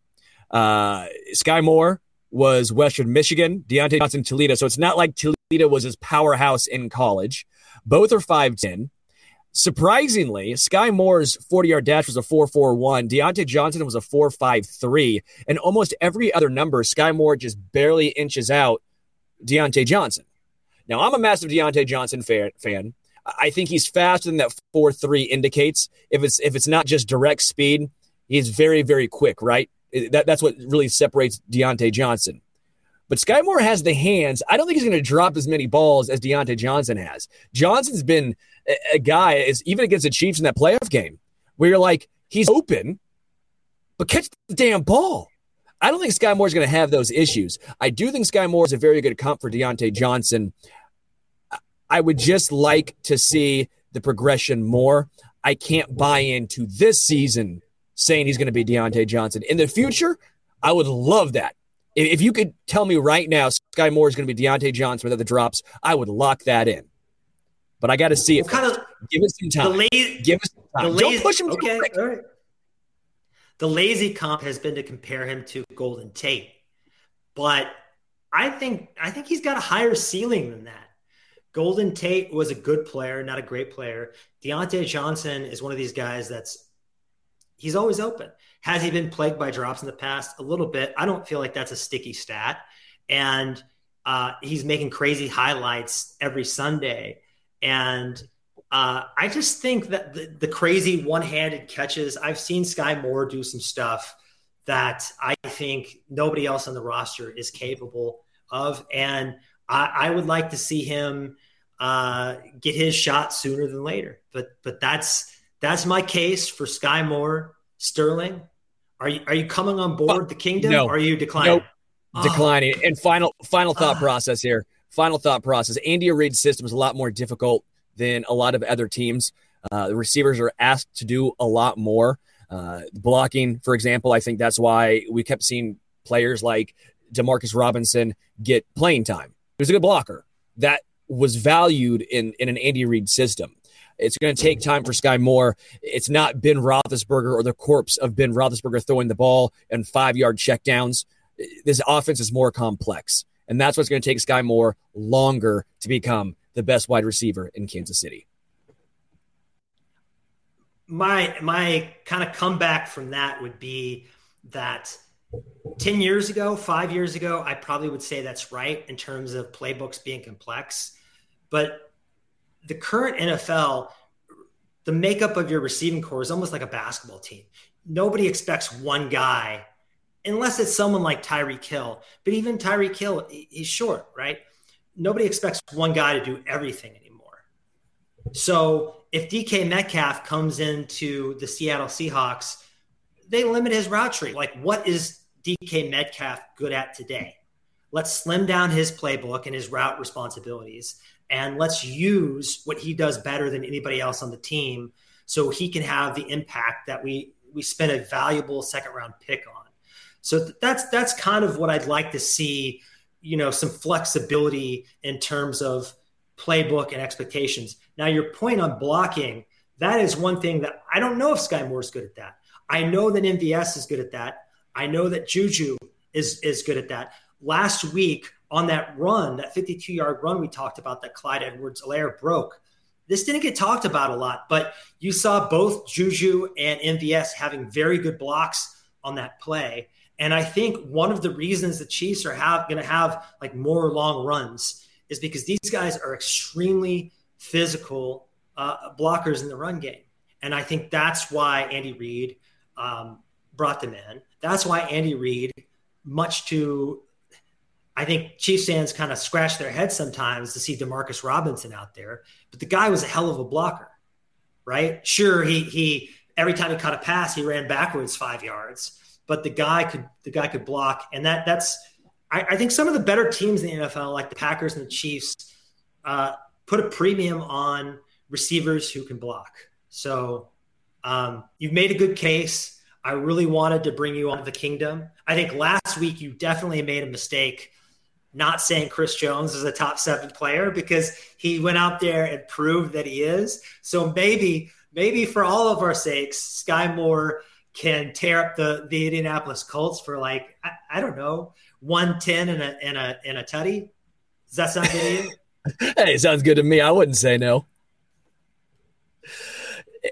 Uh, Skyy Moore was Western Michigan, Diontae Johnson Toledo. So it's not like Toledo was his powerhouse in college. Both are 5'10. Surprisingly, Skyy Moore's 40 yard dash was a 4.41. Diontae Johnson was a 4.53. And almost every other number, Skyy Moore just barely inches out Diontae Johnson. Now, I'm a massive Diontae Johnson fan. I think he's faster than that 4.3 indicates. If it's if it's not just direct speed, he's very, very quick, right? That, that's what really separates Diontae Johnson. But Skyy Moore has the hands. I don't think he's going to drop as many balls as Diontae Johnson has. Johnson's been a, guy, is even against the Chiefs in that playoff game, where you're like, he's open, but catch the damn ball. I don't think Skyy Moore is going to have those issues. I do think Skyy Moore is a very good comp for Diontae Johnson. I would just like to see the progression more. I can't buy into this season saying he's going to be Diontae Johnson. In the future, I would love that. If you could tell me right now Skyy Moore is going to be Diontae Johnson without the drops, I would lock that in. But I got to see it. Kind of give us some time. The lazy, give us some time. Don't push him. Okay, all right. The lazy comp has been to compare him to Golden Tate, but I think I think he's got a higher ceiling than that. Golden Tate was a good player, not a great player. Diontae Johnson is one of these guys that's he's always open. Has he been plagued by drops in the past? A little bit. I don't feel like that's a sticky stat. And uh, he's making crazy highlights every Sunday. And uh, I just think that the, the crazy one handed catches, I've seen Skyy Moore do some stuff that I think nobody else on the roster is capable of. And I, I would like to see him uh, get his shot sooner than later. But but that's that's my case for Skyy Moore Sterling. Are you are you coming on board the kingdom no, are you declining? Nope. Oh. Declining. And final final thought oh. process here. Final thought process. Andy Reid's system is a lot more difficult than a lot of other teams. Uh, the receivers are asked to do a lot more. Uh, blocking, for example, I think that's why we kept seeing players like Demarcus Robinson get playing time. He was a good blocker. That was valued in, in an Andy Reid system. It's going to take time for Skyy Moore. It's not Ben Roethlisberger or the corpse of Ben Roethlisberger throwing the ball and five yard checkdowns. This offense is more complex. And that's what's going to take Skyy Moore longer to become the best wide receiver in Kansas City. My my kind of comeback from that would be that 10 years ago, five years ago, I probably would say that's right in terms of playbooks being complex. But the current NFL, the makeup of your receiving core is almost like a basketball team. Nobody expects one guy, unless it's someone like Tyreek Hill. But even Tyreek Hill, he's short, right? Nobody expects one guy to do everything anymore. So if DK Metcalf comes into the Seattle Seahawks, they limit his route tree. Like, what is DK Metcalf good at today? Let's slim down his playbook and his route responsibilities and let's use what he does better than anybody else on the team so he can have the impact that we we spent a valuable second round pick on so that's that's kind of what i'd like to see you know some flexibility in terms of playbook and expectations now your point on blocking that is one thing that i don't know if skyy moore is good at that i know that mvs is good at that i know that juju is is good at that last week on that run, that 52 yard run we talked about that Clyde Edwards Helaire broke. This didn't get talked about a lot, but you saw both Juju and MVS having very good blocks on that play. And I think one of the reasons the Chiefs are going to have like more long runs is because these guys are extremely physical uh, blockers in the run game. And I think that's why Andy Reid um, brought them in. That's why Andy Reid, much to I think Chiefs fans kind of scratch their heads sometimes to see Demarcus Robinson out there, but the guy was a hell of a blocker, right? Sure, he he every time he caught a pass, he ran backwards five yards, but the guy could the guy could block, and that that's I, I think some of the better teams in the NFL, like the Packers and the Chiefs, uh, put a premium on receivers who can block. So um, you've made a good case. I really wanted to bring you on the kingdom. I think last week you definitely made a mistake not saying Chris Jones is a top seven player because he went out there and proved that he is. So maybe, maybe for all of our sakes, Skyy Moore can tear up the the Indianapolis Colts for like I, I don't know one ten and a and a and a tutty. Does that sound good to you? hey, it sounds good to me. I wouldn't say no.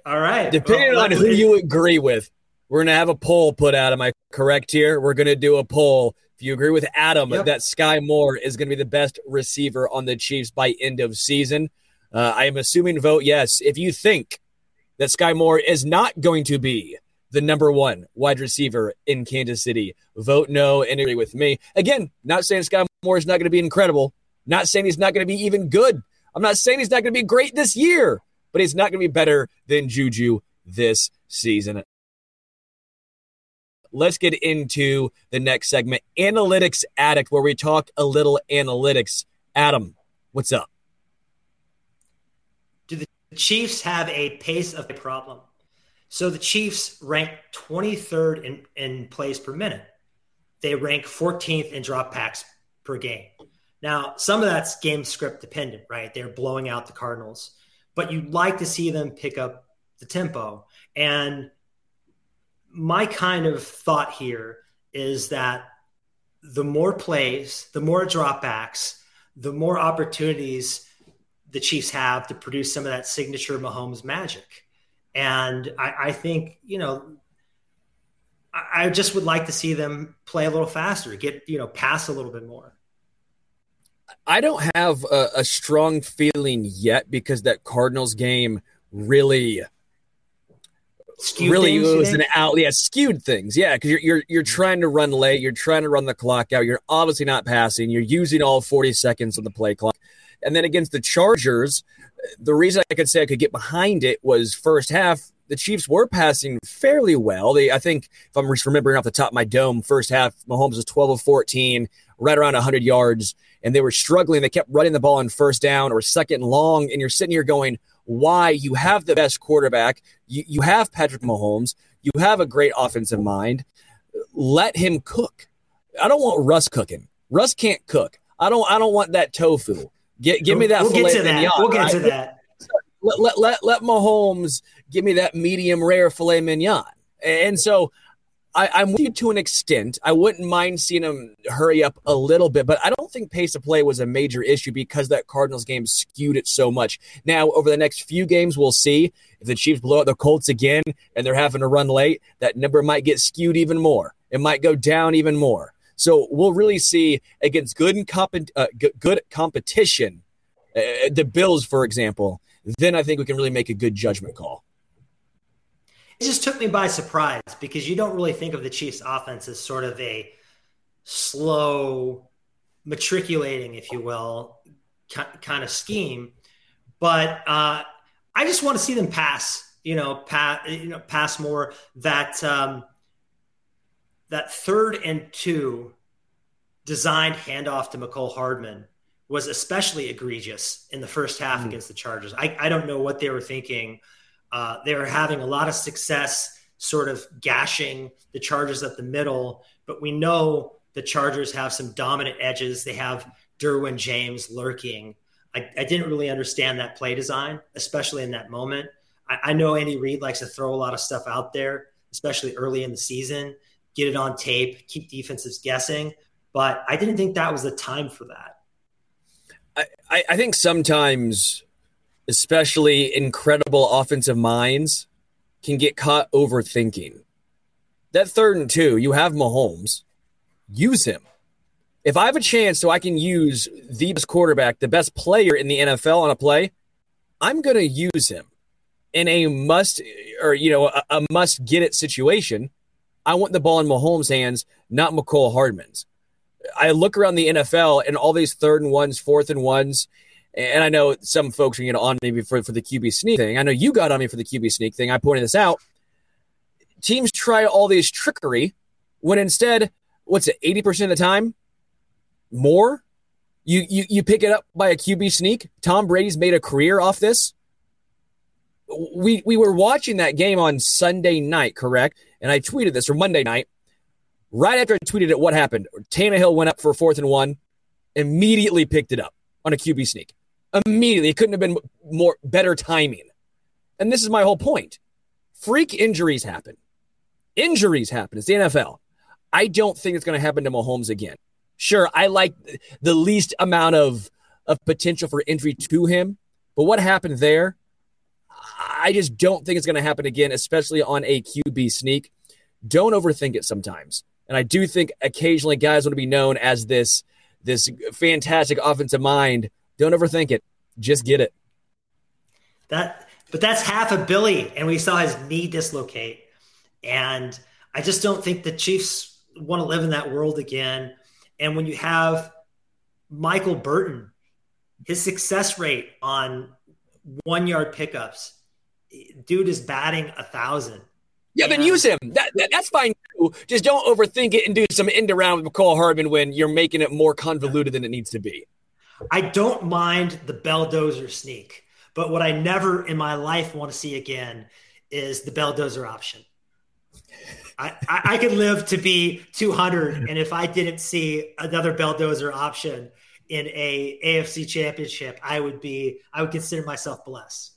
All right. Depending well, on who you agree with, we're gonna have a poll put out. Am I correct here? We're gonna do a poll if you agree with Adam yep. that Skyy Moore is going to be the best receiver on the Chiefs by end of season, uh, I am assuming vote yes. If you think that Skyy Moore is not going to be the number one wide receiver in Kansas City. Vote no and agree with me. Again, not saying Skyy Moore is not going to be incredible. Not saying he's not going to be even good. I'm not saying he's not going to be great this year, but he's not going to be better than Juju this season. Let's get into the next segment, Analytics Addict, where we talk a little analytics. Adam, what's up? Do the Chiefs have a pace of a problem? So the Chiefs rank 23rd in, in plays per minute. They rank 14th in dropbacks per game. Now, some of that's game script dependent, right? They're blowing out the Cardinals, but you'd like to see them pick up the tempo. And my kind of thought here is that the more plays, the more dropbacks, the more opportunities the Chiefs have to produce some of that signature Mahomes magic. And I, I think, you know, I, I just would like to see them play a little faster, get, you know, pass a little bit more. I don't have a, a strong feeling yet because that Cardinals game really skewed really things, was an out yeah skewed things. Yeah because you're, you're you're hmm. trying to run late. You're trying to run the clock out. You're obviously not passing. You're using all 40 seconds of the play clock and then against the chargers the reason i could say i could get behind it was first half the chiefs were passing fairly well they i think if i'm remembering off the top of my dome first half mahomes was 12 of 14 right around 100 yards and they were struggling they kept running the ball on first down or second long and you're sitting here going why you have the best quarterback. You, you have Patrick Mahomes. You have a great offensive mind. Let him cook. I don't want Russ cooking. Russ can't cook. I don't. I don't want that tofu. Get, give me that. We'll get to that. We'll get to that. Let, let, let, let Mahomes give me that medium rare filet mignon. And so I, am with you to an extent. I wouldn't mind seeing him hurry up a little bit, but I don't think pace of play was a major issue because that Cardinals game skewed it so much. Now, over the next few games, we'll see if the Chiefs blow out the Colts again and they're having to run late. That number might get skewed even more. It might go down even more. So we'll really see against good and comp- uh, good competition, uh, the Bills, for example. Then I think we can really make a good judgment call it just took me by surprise because you don't really think of the Chiefs offense as sort of a slow matriculating, if you will, kind of scheme. But uh, I just want to see them pass, you know, pass, you know, pass more. That um, that third and two designed handoff to Mecole Hardman was especially egregious in the first half mm-hmm. against the Chargers. I, I don't know what they were thinking uh, they were having a lot of success sort of gashing the Chargers at the middle, but we know the Chargers have some dominant edges. They have Derwin James lurking. I, I didn't really understand that play design, especially in that moment. I, I know Andy Reid likes to throw a lot of stuff out there, especially early in the season, get it on tape, keep defenses guessing. But I didn't think that was the time for that. I, I think sometimes especially incredible offensive minds, can get caught overthinking. That third and two, you have Mahomes. Use him. If I have a chance so I can use the best quarterback, the best player in the NFL on a play, I'm going to use him in a must or you know a, a must get it situation. I want the ball in Mahomes' hands, not Mecole Hardman's. I look around the NFL and all these third and ones, fourth and ones, and I know some folks are to on me for, for the QB sneak thing. I know you got on me for the QB sneak thing. I pointed this out. Teams try all these trickery when instead, what's it, 80% of the time? More? You, you, you pick it up by a QB sneak. Tom Brady's made a career off this. We, we were watching that game on Sunday night, correct? And I tweeted this, or Monday night. Right after I tweeted it, what happened? Tannehill went up for fourth and one, immediately picked it up on a QB sneak immediately. It couldn't have been more better timing. And this is my whole point. Freak injuries happen. Injuries happen. It's the NFL. I don't think it's going to happen to Mahomes again. Sure, I like the least amount of of potential for injury to him, but what happened there? I just don't think it's going to happen again, especially on a QB sneak. Don't overthink it sometimes. And I do think occasionally guys want to be known as this this fantastic offensive mind don't overthink it. Just get it. That, but that's half a Billy, and we saw his knee dislocate And I just don't think the Chiefs want to live in that world again. And when you have Michael Burton, his success rate on one yard pickups, dude is batting a thousand. Yeah, then use him. That, that, that's fine too. Just don't overthink it and do some end around with Mecole Hardman when you're making it more convoluted than it needs to be. I don't mind the belldozer sneak, but what I never in my life want to see again is the belldozer option. I, I, I could live to be 200, and if I didn't see another belldozer option in a AFC championship, I would be I would consider myself blessed.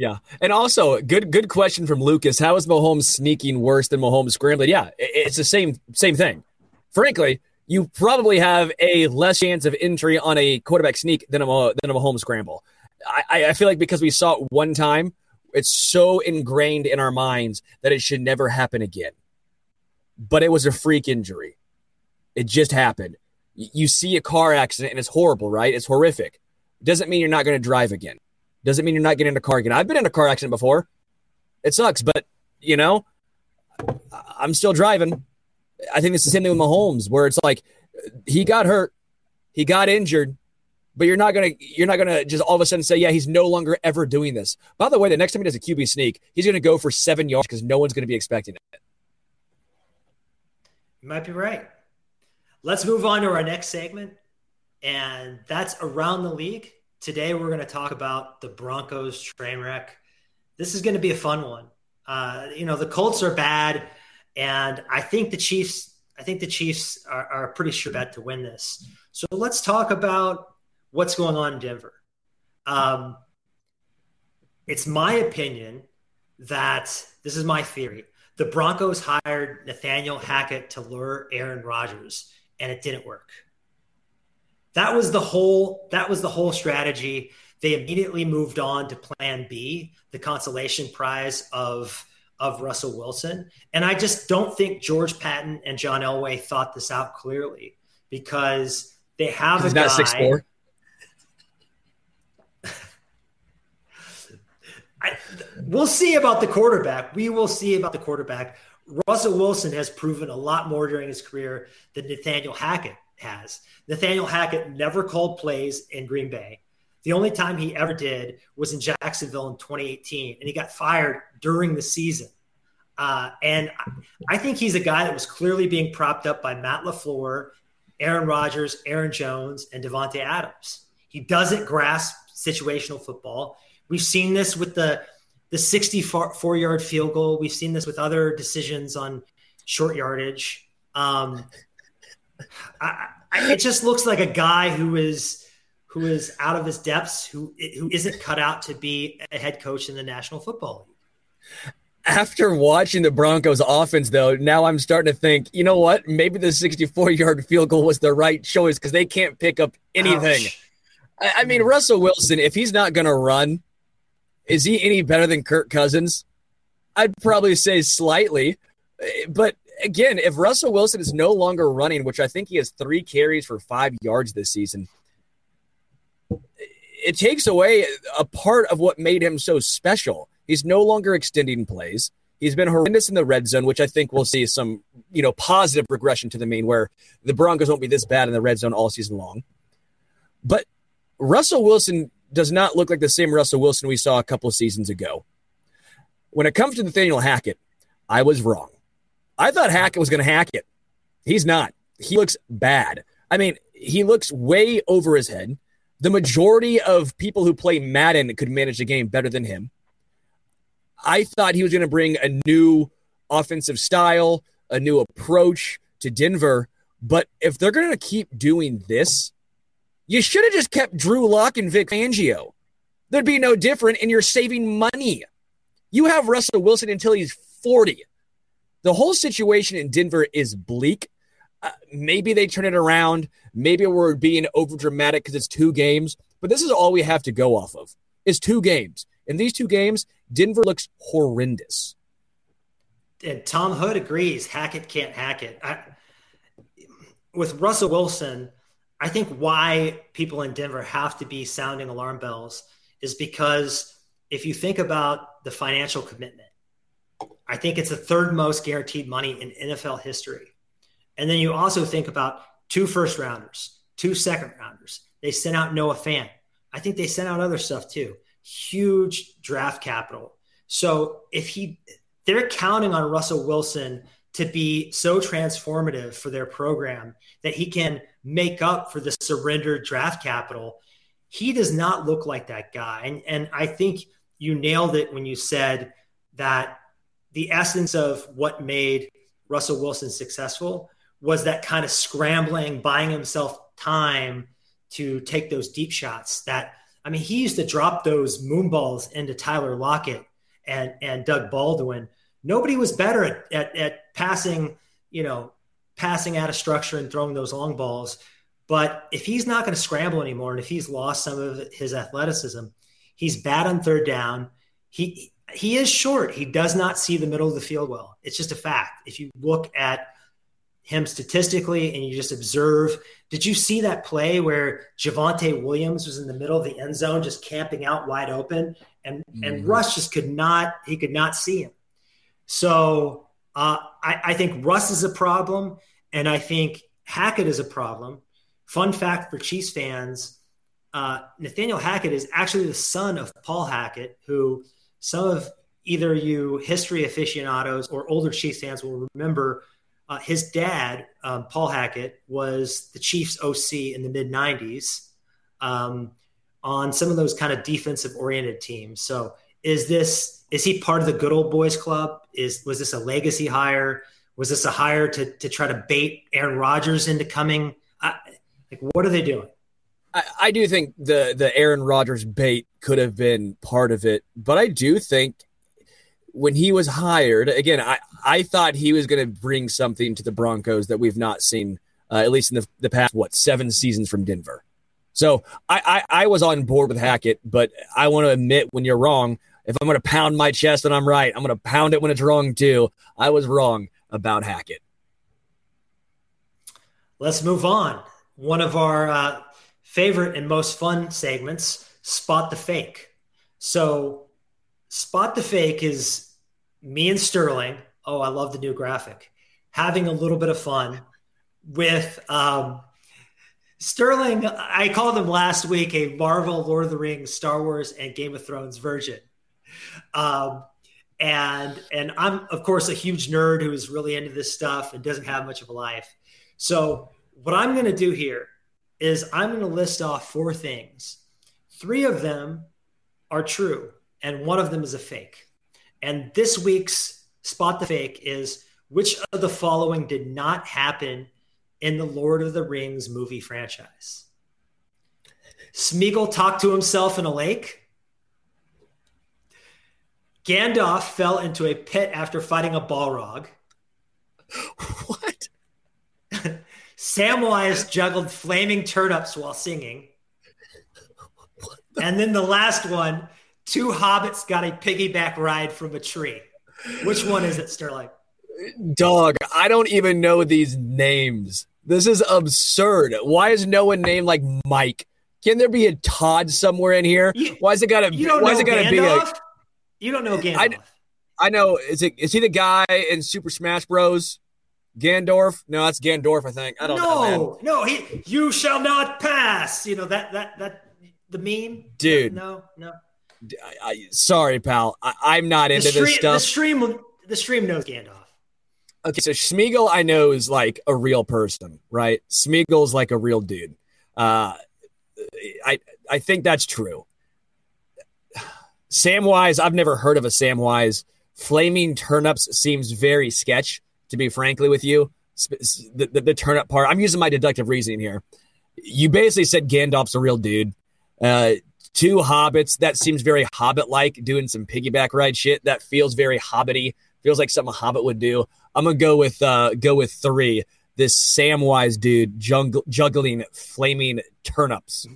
Yeah, and also good good question from Lucas. How is Mahomes sneaking worse than Mahomes scrambling? Yeah, it's the same same thing. Frankly, you probably have a less chance of injury on a quarterback sneak than a than a Mahomes scramble. I, I feel like because we saw it one time, it's so ingrained in our minds that it should never happen again. But it was a freak injury. It just happened. You see a car accident and it's horrible, right? It's horrific. Doesn't mean you're not going to drive again. Doesn't mean you're not getting in a car again. I've been in a car accident before. It sucks, but you know, I'm still driving. I think it's the same thing with Mahomes, where it's like he got hurt, he got injured, but you're not gonna you're not gonna just all of a sudden say, yeah, he's no longer ever doing this. By the way, the next time he does a QB sneak, he's gonna go for seven yards because no one's gonna be expecting it. You might be right. Let's move on to our next segment, and that's around the league. Today, we're going to talk about the Broncos train wreck. This is going to be a fun one. Uh, you know, the Colts are bad, and I think the Chiefs. I think the Chiefs are, are a pretty sure bet to win this. So let's talk about what's going on in Denver. Um, it's my opinion that this is my theory. The Broncos hired Nathaniel Hackett to lure Aaron Rodgers, and it didn't work. That was the whole that was the whole strategy. They immediately moved on to plan B, the consolation prize of of Russell Wilson. And I just don't think George Paton and John Elway thought this out clearly because they have a not six four. I, we'll see about the quarterback. We will see about the quarterback. Russell Wilson has proven a lot more during his career than Nathaniel Hackett has. Nathaniel Hackett never called plays in Green Bay. The only time he ever did was in Jacksonville in 2018, and he got fired during the season. Uh, and I think he's a guy that was clearly being propped up by Matt LaFleur, Aaron Rodgers, Aaron Jones, and Davante Adams. He doesn't grasp situational football. We've seen this with the the 64 yard field goal. We've seen this with other decisions on short yardage. Um, I, I, it just looks like a guy who is who is out of his depths, who who isn't cut out to be a head coach in the National Football League. After watching the Broncos offense, though, now I'm starting to think, you know what? Maybe the 64 yard field goal was the right choice because they can't pick up anything. I, I mean, Russell Wilson, if he's not going to run, is he any better than Kirk Cousins? I'd probably say slightly, eh, but again, if Russell Wilson is no longer running, which I think he has three carries for five yards this season, it takes away a part of what made him so special. He's no longer extending plays. He's been horrendous in the red zone, which I think we'll see some, you know, positive regression to the mean where the Broncos won't be this bad in the red zone all season long. But Russell Wilson does not look like the same Russell Wilson we saw a couple of seasons ago. When it comes to Nathaniel Hackett, I was wrong. I thought Hackett was going to hack it. He's not. He looks bad. I mean, he looks way over his head. The majority of people who play Madden could manage the game better than him. I thought he was going to bring a new offensive style, a new approach to Denver. But if they're going to keep doing this, you should have just kept Drew Lock and Vic Fangio. There'd be no different, and you're saving money. You have Russell Wilson until he's 40 the whole situation in Denver is bleak. Uh, maybe they turn it around. Maybe we're being over dramatic because it's two games, but this is all we have to go off of. Is two games. In these two games, Denver looks horrendous. And Tom Hood agrees. Hackett can't hack it. I, with Russell Wilson, I think why people in Denver have to be sounding alarm bells is because if you think about the financial commitment, I think it's the third most guaranteed money in NFL history. And then you also think about two first rounders, two second rounders. They sent out Noah Fant. I think they sent out other stuff too. Huge draft capital. So if he, they're counting on Russell Wilson to be so transformative for their program that he can make up for the surrendered draft capital. He does not look like that guy. And, and I think you nailed it when you said that the essence of what made Russell Wilson successful was that kind of scrambling, buying himself time to take those deep shots. That I mean, he used to drop those moon balls into Tyler Lockett and and Doug Baldwin. Nobody was better at, at, at passing, you know, passing out of structure and throwing those long balls. But if he's not going to scramble anymore, and if he's lost some of his athleticism, he's bad on third down. He he is short. He does not see the middle of the field well. It's just a fact. If you look at him statistically and you just observe, did you see that play where Javonte Williams was in the middle of the end zone just camping out wide open and mm. and Russ just could not he could not see him. So uh, I, I think Russ is a problem, and I think Hackett is a problem. Fun fact for Chiefs fans: uh, Nathaniel Hackett is actually the son of Paul Hackett, who some of either you history aficionados or older Chiefs fans will remember uh, his dad, um, Paul Hackett, was the Chiefs OC in the mid 90s um, on some of those kind of defensive oriented teams. So is this is he part of the good old boys club? Is was this a legacy hire? Was this a hire to to try to bait Aaron Rodgers into coming? I, like what are they doing? I, I do think the the Aaron Rodgers bait could have been part of it, but I do think when he was hired, again, I, I thought he was going to bring something to the Broncos that we've not seen, uh, at least in the, the past, what, seven seasons from Denver. So I, I, I was on board with Hackett, but I want to admit when you're wrong, if I'm going to pound my chest and I'm right, I'm going to pound it when it's wrong too. I was wrong about Hackett. Let's move on. One of our uh, favorite and most fun segments, Spot the Fake. So, Spot the Fake is me and Sterling. Oh, I love the new graphic. Having a little bit of fun with um, Sterling. I called him last week a Marvel, Lord of the Rings, Star Wars, and Game of Thrones virgin. Um, and and I'm of course a huge nerd who is really into this stuff and doesn't have much of a life. So what I'm going to do here is I'm going to list off four things. Three of them are true, and one of them is a fake. And this week's spot the fake is which of the following did not happen in the Lord of the Rings movie franchise? Smeagol talked to himself in a lake. Gandalf fell into a pit after fighting a Balrog. What? Samwise juggled flaming turnips while singing. The- and then the last one, two hobbits got a piggyback ride from a tree. Which one is it, Sterling? Dog, I don't even know these names. This is absurd. Why is no one named like Mike? Can there be a Todd somewhere in here? You, why is it gotta? You don't why know is it gotta Gandalf? be a? You don't know Gandalf. I, I know. Is it? Is he the guy in Super Smash Bros? Gandorf? No, that's Gandorf, I think. I don't no, know. No, he you shall not pass. You know that that that the meme? Dude. No, no. I, I, sorry, pal. I, am not into stream, this stuff. The stream the stream knows Gandalf. Okay, so Smeagol I know is like a real person, right? Smeagol's like a real dude. Uh I I think that's true. Samwise, I've never heard of a Samwise. Flaming turnips seems very sketch to be frankly with you. The, the, the turnip part, I'm using my deductive reasoning here. You basically said Gandalf's a real dude. Uh, two hobbits, that seems very hobbit like, doing some piggyback ride shit. That feels very hobbity. Feels like something a hobbit would do. I'm gonna go with uh, go with three. This Samwise dude juggling flaming turnips.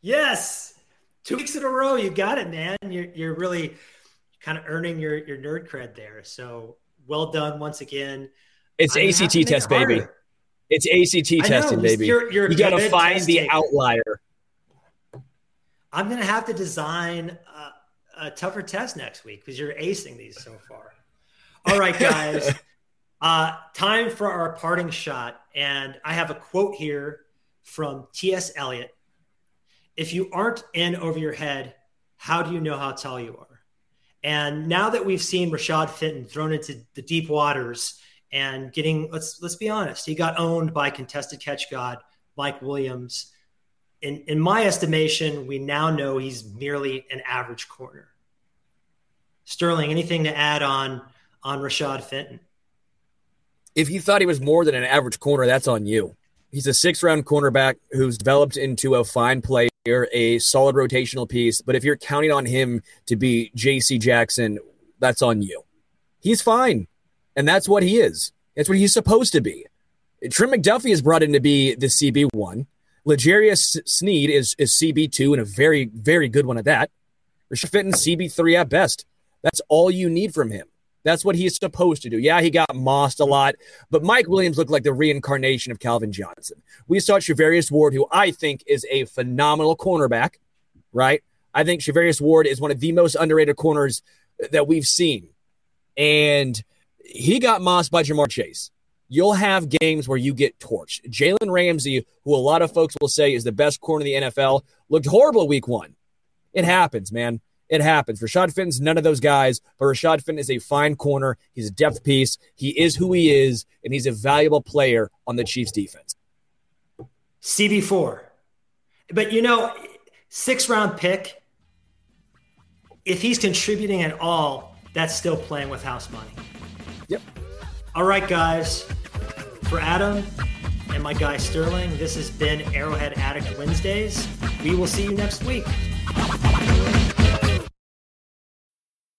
Yes, two weeks in a row, you got it, man. You're you're really kind of earning your your nerd cred there. So well done once again. It's I'm ACT test, baby. It's ACT testing, baby. You're, you're you got to find the outlier. I'm going to have to design uh, a tougher test next week because you're acing these so far. All right, guys. uh, time for our parting shot. And I have a quote here from T.S. Eliot. If you aren't in over your head, how do you know how tall you are? And now that we've seen Rashad Fenton thrown into the deep waters and getting let's let's be honest, he got owned by contested catch god Mike Williams. In in my estimation, we now know he's merely an average corner. Sterling, anything to add on on Rashad Fenton? If you thought he was more than an average corner, that's on you. He's a six round cornerback who's developed into a fine player, a solid rotational piece. But if you're counting on him to be JC Jackson, that's on you. He's fine. And that's what he is. That's what he's supposed to be. Trent McDuffie is brought in to be the CB1. L'Jarius Sneed is, is CB2 and a very, very good one at that. Rashad Fenton, CB3 at best. That's all you need from him. That's what he's supposed to do. Yeah, he got mossed a lot, but Mike Williams looked like the reincarnation of Calvin Johnson. We saw Charvarius Ward, who I think is a phenomenal cornerback, right? I think Charvarius Ward is one of the most underrated corners that we've seen. And he got mossed by Ja'Marr Chase. You'll have games where you get torched. Jalen Ramsey, who a lot of folks will say is the best corner in the NFL, looked horrible week one. It happens, man. It happens. Rashad Fenton's none of those guys, but Rashad Fenton is a fine corner. He's a depth piece. He is who he is, and he's a valuable player on the Chiefs defense. CB4. But you know, six round pick, if he's contributing at all, that's still playing with house money. Yep. All right, guys. For Adam and my guy Sterling, this has been Arrowhead Addict Wednesdays. We will see you next week.